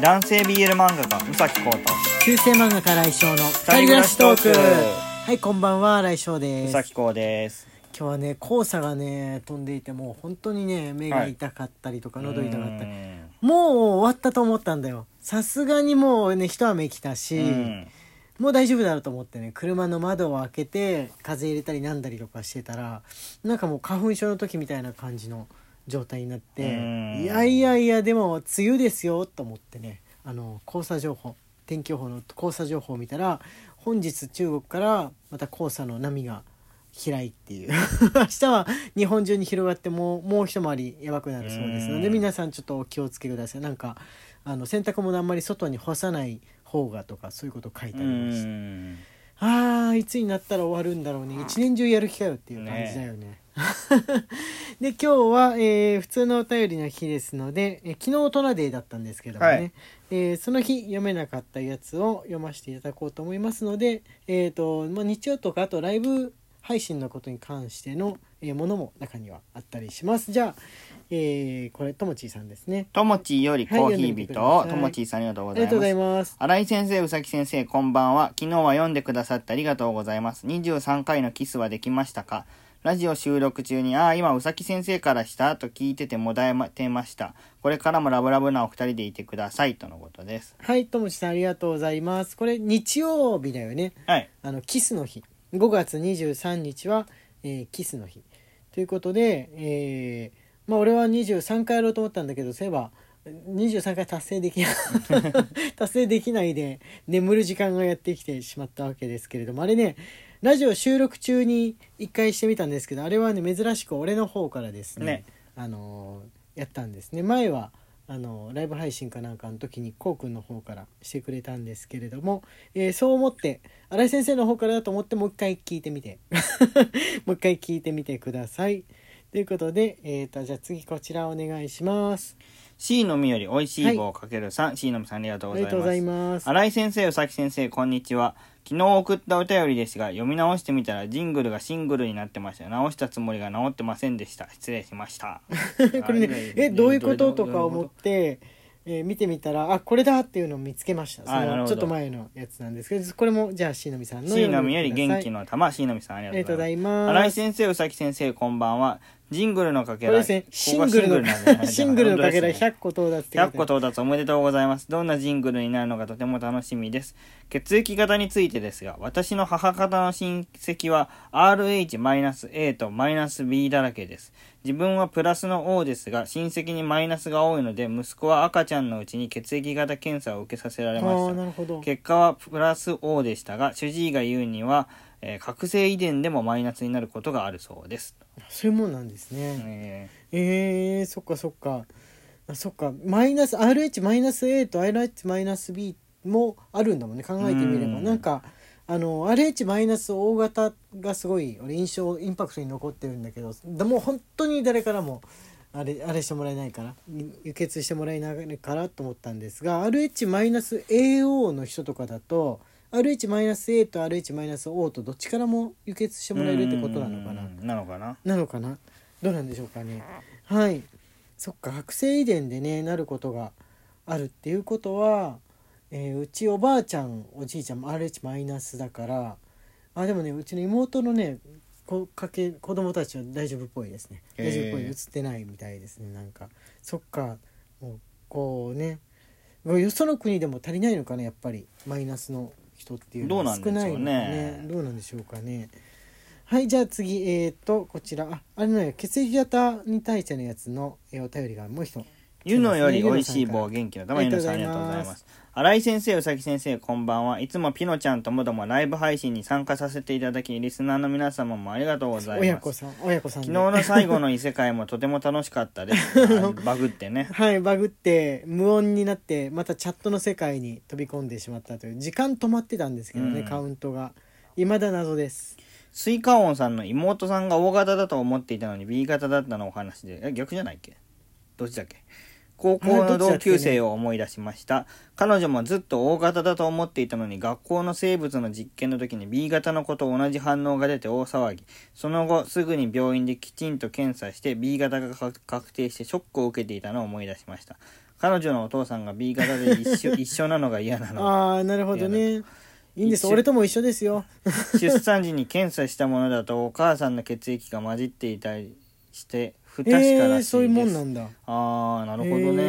男性 BL 漫画家宇崎浩と中世漫画家来翔の二人暮らしトーク。はいこんばんは来翔宇です。崎浩です。今日はね黄砂がね飛んでいてもう本当にね目が痛かったりとか、喉痛かったり。うん。もう終わったと思ったんだよ。さすがにもうね一雨来たし、うん。もう大丈夫だろうと思ってね車の窓を開けて風入れたりなんだりとかしてたらなんかもう花粉症の時みたいな感じの状態になってうん。いやいやいやでも梅雨ですよと思ってねあの黄砂情報天気予報の黄砂情報を見たら本日中国からまた黄砂の波が飛来っていう 明日は日本中に広がってもうもう一回りやばくなるそうですのでうん。皆さんちょっとお気をつけください。なんかあの洗濯物あんまり外に干さない方がとかそういうこと書いてあうりましたん。あーいつになったら終わるんだろうね。一年中やる気かよっていう感じだよね で今日は、えー普通のお便りの日ですので、えー昨日トナデーだったんですけどもね、はい。えーその日読めなかったやつを読ませていただこうと思いますので、えーとまあ、日曜とかあとライブ配信のことに関しての、えーものも中にはあったりします。じゃあ、えーこれともちーさんですね。ともちよりコーヒー人てください。ともちさんありがとうごありがとうございます。ます新井先生、宇崎先生、こんばんは。昨日は読んでくださってありがとうございます。23回のキスはできましたか？ラジオ収録中に、ああ、今、宇崎先生からしたと聞いててもだえてました。これからもラブラブなお二人でいてください。とのことです。はいともちさんありがとうございますこれ日曜日だよねはい。あのキスの日5月23日は、えーキスの日ということで、えーまあ俺は23回やろうと思ったんだけどそういえば23回達成できない 達成できないで眠る時間がやってきてしまったわけですけれどもあれねラジオ収録中に1回してみたんですけどあれはね珍しく俺の方からですねね。あのーやったんですね。前はあのライブ配信かなんかの時にこうくんの方からしてくれたんですけれども、えーそう思って新井先生の方からだと思ってもう一回聞いてみて。もう一回聞いてみてくださいということで、えー、とじゃあ次こちらお願いします C のみより美味しい棒かける3、C のみさんありがとうございます。ありがとうございます新井先生、宇崎先生、こんにちは。昨日送ったお便りですが、読み直してみたらジングルがシングルになってました。直したつもりが直ってませんでした。失礼しました。これねえどういうことと？か思っって、えー見てみたらあこれだっていうのを見つけましたちょっと前のやつなんですけどこれもじゃあしのみさんののみより元気のの玉、のみさんありがとうございま。す新井先生、宇崎先生、こんばんは。ジングルのかけら。これですねシングルの シングルのかけら本当ですね100個到達って書い100てある個到達おめでとうございます。どんなジングルになるのかとても楽しみです。血液型についてですが、私の母方の親戚は RH-A と -B だらけです。自分はプラスの O ですが、親戚にマイナスが多いので、息子は赤ちゃんのうちに血液型検査を受けさせられました。結果はプラス O でしたが、主治医が言うには、えー覚醒遺伝でもマイナスになることがあるそうです。そういうもんなんですね、ええー、そっかそっか。あそっか。マイナス RH マイナス A と RH マイナス B もあるんだもんね。考えてみれば。うん。なんかあの RH マイナス O 型がすごい俺印象インパクトに残ってるんだけどでも本当に誰からもあれあれしてもらえないから輸血してもらえないからと思ったんですが RH マイナス AO の人とかだと RH マイナス A と RH マイナス O とどっちからも輸血してーもらえるってことなのかな。うんなのかな？なのかな？どうなんでしょうかね？はい。そっか覚醒遺伝でねなることがあるっていうことは、えーうちおばあちゃんおじいちゃんも RH マイナスだからあでもねうちの妹のねこかけ子供たちは大丈夫っぽいですね。大丈夫っぽい映ってないみたいですね。なんかそっかもうこうねよその国でも足りないのかなやっぱりマイナスの人っていうのは少ないのかね。どうなんでしょうかね。はいじゃあ次えっ、とこちら。ああれね。血液型に対してのやつの、えーお便りがもう一つゆのより美味しい棒元気の玉ゆのさんあありりがとうございます。新井先生、宇崎先生、こんばんは。いつもピノちゃんともどもライブ配信に参加させていただき、リスナーの皆様もありがとうございます。親子さん親子さんで昨日の最後の異世界もとても楽しかったです。あ バグってね。はいバグって無音になってまたチャットの世界に飛び込んでしまったという時間止まってたんですけどね、うんカウントが未だ謎ですスイカオンさんの妹さんが O 型だと思っていたのに B 型だったのお話で。え、逆じゃないっけ？どっちだっけ？高校の同級生を思い出しました。彼女もずっと O 型だと思っていたのに、学校の生物の実験の時に B 型の子と同じ反応が出て大騒ぎ。その後、すぐに病院できちんと検査して B 型が確定してショックを受けていたのを思い出しました。彼女のお父さんが B 型で一緒 一緒なのが嫌なの。ああなるほどねいいんです俺とも一緒ですよ出産時に検査したものだとお母さんの血液が混じっていたりして不確からしいえです。ー、そういうもんなんだ。ああなるほどね、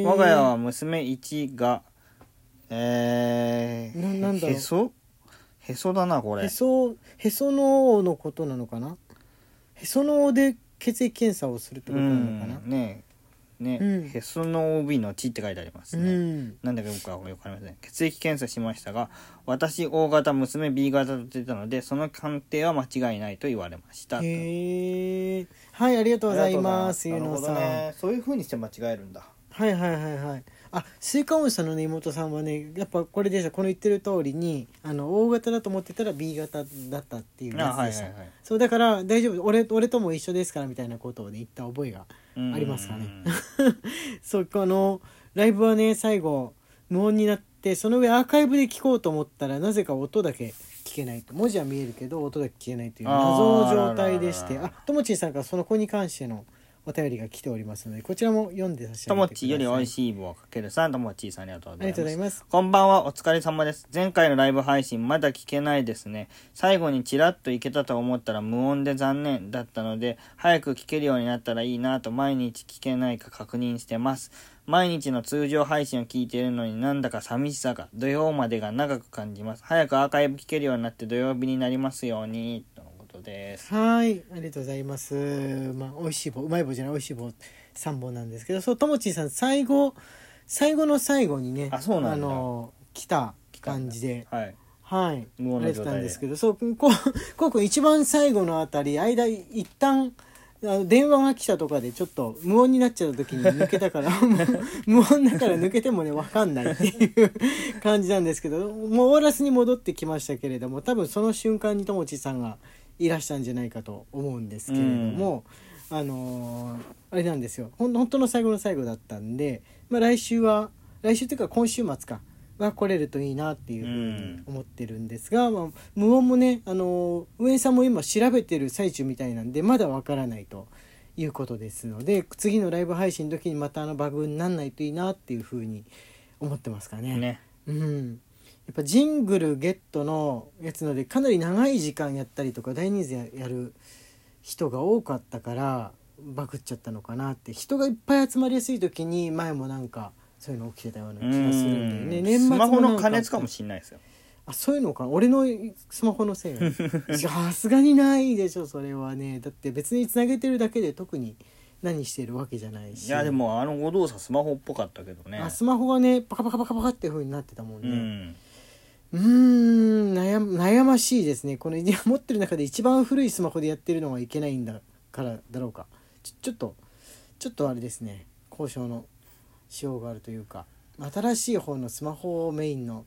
へー。我が家は娘1がえー、ななんだへそ？へそだなこれ。へそへその緒のことなのかな？へその緒で血液検査をするってうことなのかな、んねね、うん。へその帯の血って書いてありますうね、ん。なんだかよくわかりません。血液検査しましたが私 O 型娘 B 型と出たのでその鑑定は間違いないと言われました。へえはいありがとうございますゆうのさん、ね、そういう風にして間違えるんだ。はいはいはいはいあスイカオンさんのね妹さんはねやっぱこれでしたこの言ってる通りにあの O 型だと思ってたら B 型だったっていうあやつでした、はいはいはい。そうだから大丈夫俺俺とも一緒ですからみたいなことをね言った覚えがうん。ありますかね。そうこのライブはね最後無音になってその上アーカイブで聞こうと思ったらなぜか音だけ聞けないと。文字は見えるけど音だけ聞けないという謎の状態でして。あともちんさんからその子に関してのお便りが来ておりますのでこちらも読んでさせてともちよりおいいしい棒をかけるさんともちさんありがとうごありがとうございます。ざいますこんばんはお疲れ様です。前回のライブ配信まだ聞けないですね。最後にチラッといけたと思ったら無音で残念だったので早く聞けるようになったらいいなと毎日聞けないか確認してます。毎日の通常配信を聞いているのになんだか寂しさが土曜までが長く感じます。早くアーカイブ聞けるようになって土曜日になりますようにことです。はいありがとうございます。まあ美味しい棒うまい棒じゃない美味しい棒3本なんですけどそうともちんさん最後最後の最後にねあそうなんだ。の来た感じで。はい。はい。てたんですけどそうこうこうくん一番最後のあたり間一旦あの電話が来たとかでちょっと無音になっちゃった時に抜けたから もう無音だから抜けてもね分かんないっていう感じなんですけどもうオーラスに戻ってきましたけれども多分その瞬間にともちさんがいらしたんじゃないかと思うんですけれども、あのーあれなんですよ。ほん本当の最後の最後だったんで、まあ、来週は来週というか今週末か。は来れるといいなっていうふうに思ってるんですが、まあ、無音もね、あのー上さんも今調べてる最中みたいなんでまだわからないということですので次のライブ配信の時にまたあのバグになんないといいなっていうふうに思ってますかね。ね。うんやっぱジングルゲットのやつのでかなり長い時間やったりとか大人数ややる人が多かったからバグっちゃったのかなって。人がいっぱい集まりやすい時に前もなんかそういうの起きてたような気がするんだよね。うん。年末スマホの加熱かもしれないですよ。あそういうのか。俺のスマホのせい さすがにないでしょそれはね。だって別につなげてるだけで特に何してるわけじゃないし。いやでもあのご動作スマホっぽかったけどね。あスマホがねパカパカパカパカっていう風になってたもんうね、んうーん悩悩ましいですね。この持ってる中で一番古いスマホでやってるのはいけないんだからだろうか。ちょちょっとちょっとあれですね。交渉のしようがあるというか。新しい方のスマホをメインの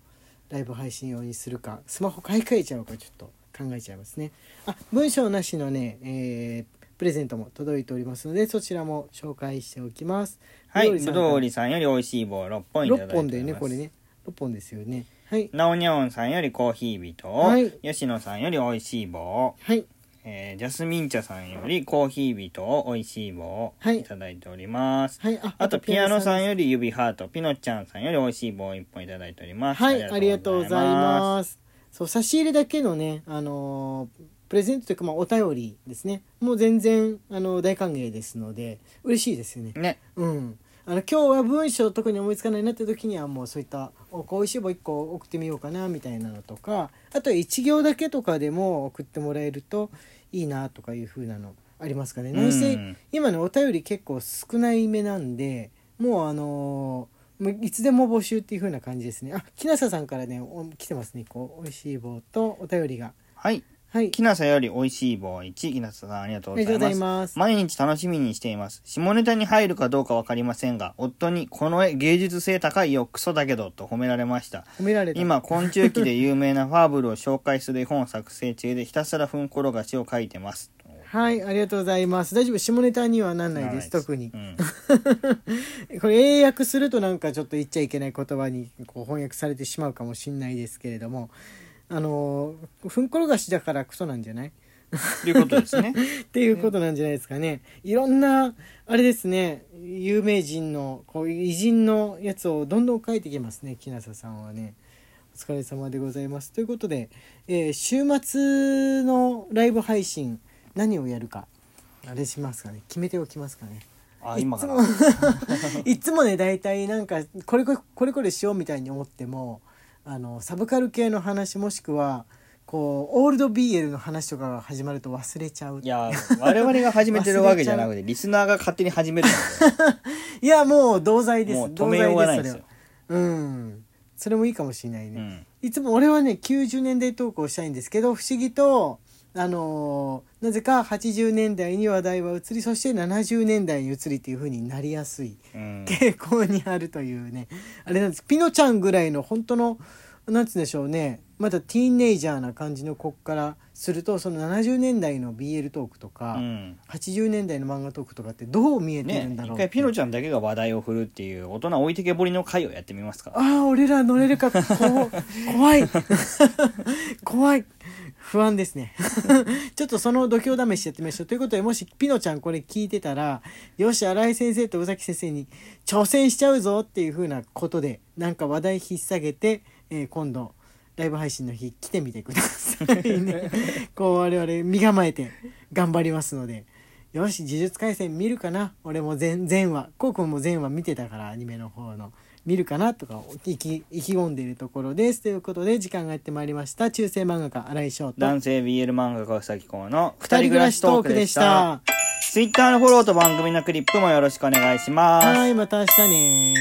ライブ配信用にするか。スマホ買い替えちゃうかちょっと考えちゃいますね。あ文章なしのね、えープレゼントも届いておりますのでそちらも紹介しておきます。はい料理さんから。ぶどうりさんよりおいしい棒6本いただいて6おります。本だよねこれね。6本ですよねはい。なおにゃおんさんよりコーヒー人を、はい。吉野さんよりおいしい棒。を、はい。えージャスミン茶さんよりコーヒー人をおいしい棒。をはい。いただいております、はい。ああとピアノさん。よより指ハート。ピノちゃんさんよりおいしい棒を1本いただいております。はい、ありがとうございます。そう、差し入れだけのね、あのープレゼントというか、まあ、お便りですね。もう全然、あの大歓迎ですので、嬉しいですよね。ね。うん。あの、今日は文章特に思いつかないなって時には、もうそういった、お、こういうしい棒1個送ってみようかな、みたいなのとか、あと1行だけとかでも送ってもらえるといいな、とかいう風なのありますかね。何せ、うん今ね、お便り結構少ないめなんで、もうあのーもういつでも募集っていう風な感じですね。あ、木下さんからね、お来てますね。こう、美味しい棒とお便りが。はいはい。きなさよりおいしい棒1きなささんありがとうありがとうございございますます。毎日楽しみにしています。下ネタに入るかどうかわかりませんが、夫にこの絵芸術性高いよ、クソだけど、と褒められました。褒められた。今、昆虫記で有名なファーブルを紹介する絵本を作成中で、ひたすらふんころがしを書いてます。はい、ありがとうございます。大丈夫、下ネタにはなんないです、特にう。ん これ英訳するとなんかちょっと言っちゃいけない言葉にこう翻訳されてしまうかもしれないですけれども、あのー、ふんころがしだからクソなんじゃない？ということですね。っていうことなんじゃないですかね。いろんな、あれですね、有名人の、こう、偉人のやつをどんどん書いてきますね、木下さんはね。お疲れ様でございます。ということで、えー週末のライブ配信、何をやるか、あれしますかね？決めておきますかね？あ、今から。いつも いつもね大体なんかこれこれこれこれしようみたいに思ってもあのサブカル系の話もしくはこうオールド BL の話とかが始まると忘れちゃう。いや、我々が始めてるわけじゃなくて、リスナーが勝手に始める いやもう同罪です。もう止めようがないですよ。同罪ですそれは。うん。それもいいかもしれないね、うん。いつも俺はね90年代トークをしたいんですけど不思議とあのーなぜか80年代に話題は移りそして70年代に移りっていう風になりやすいうん。傾向にあるというね。あれなんです。ピノちゃんぐらいの本当のなんつうんでしょうね。まだティーンネイジャーな感じの子からするとその70年代の BL トークとか、うん。80年代の漫画トークとかってどう見えてるねんだろう一回ピノちゃんだけが話題を振るっていう大人置いてけぼりの回をやってみますか。ああ俺ら乗れるかこ怖い。怖い不安ですね。ちょっとその度胸試しやってみましょう。ということでもしピノちゃんこれ聞いてたらよし新井先生と宇崎先生に挑戦しちゃうぞっていう風なことでなんか話題引っ提げて、えー今度ライブ配信の日来てみてくださいね。こう我々身構えて頑張りますので。よし呪術廻戦見るかな？俺も全全話こうくんも全話見てたからアニメの方の見るかなとか意気意気込んでいるところです。ということで時間がやってまいりました。中世漫画家新井翔と男性 BL 漫画家うさぎこうの二人暮らしトークでした。ツイッターのフォローと番組のクリップもよろしくお願いします。はいまた明日ね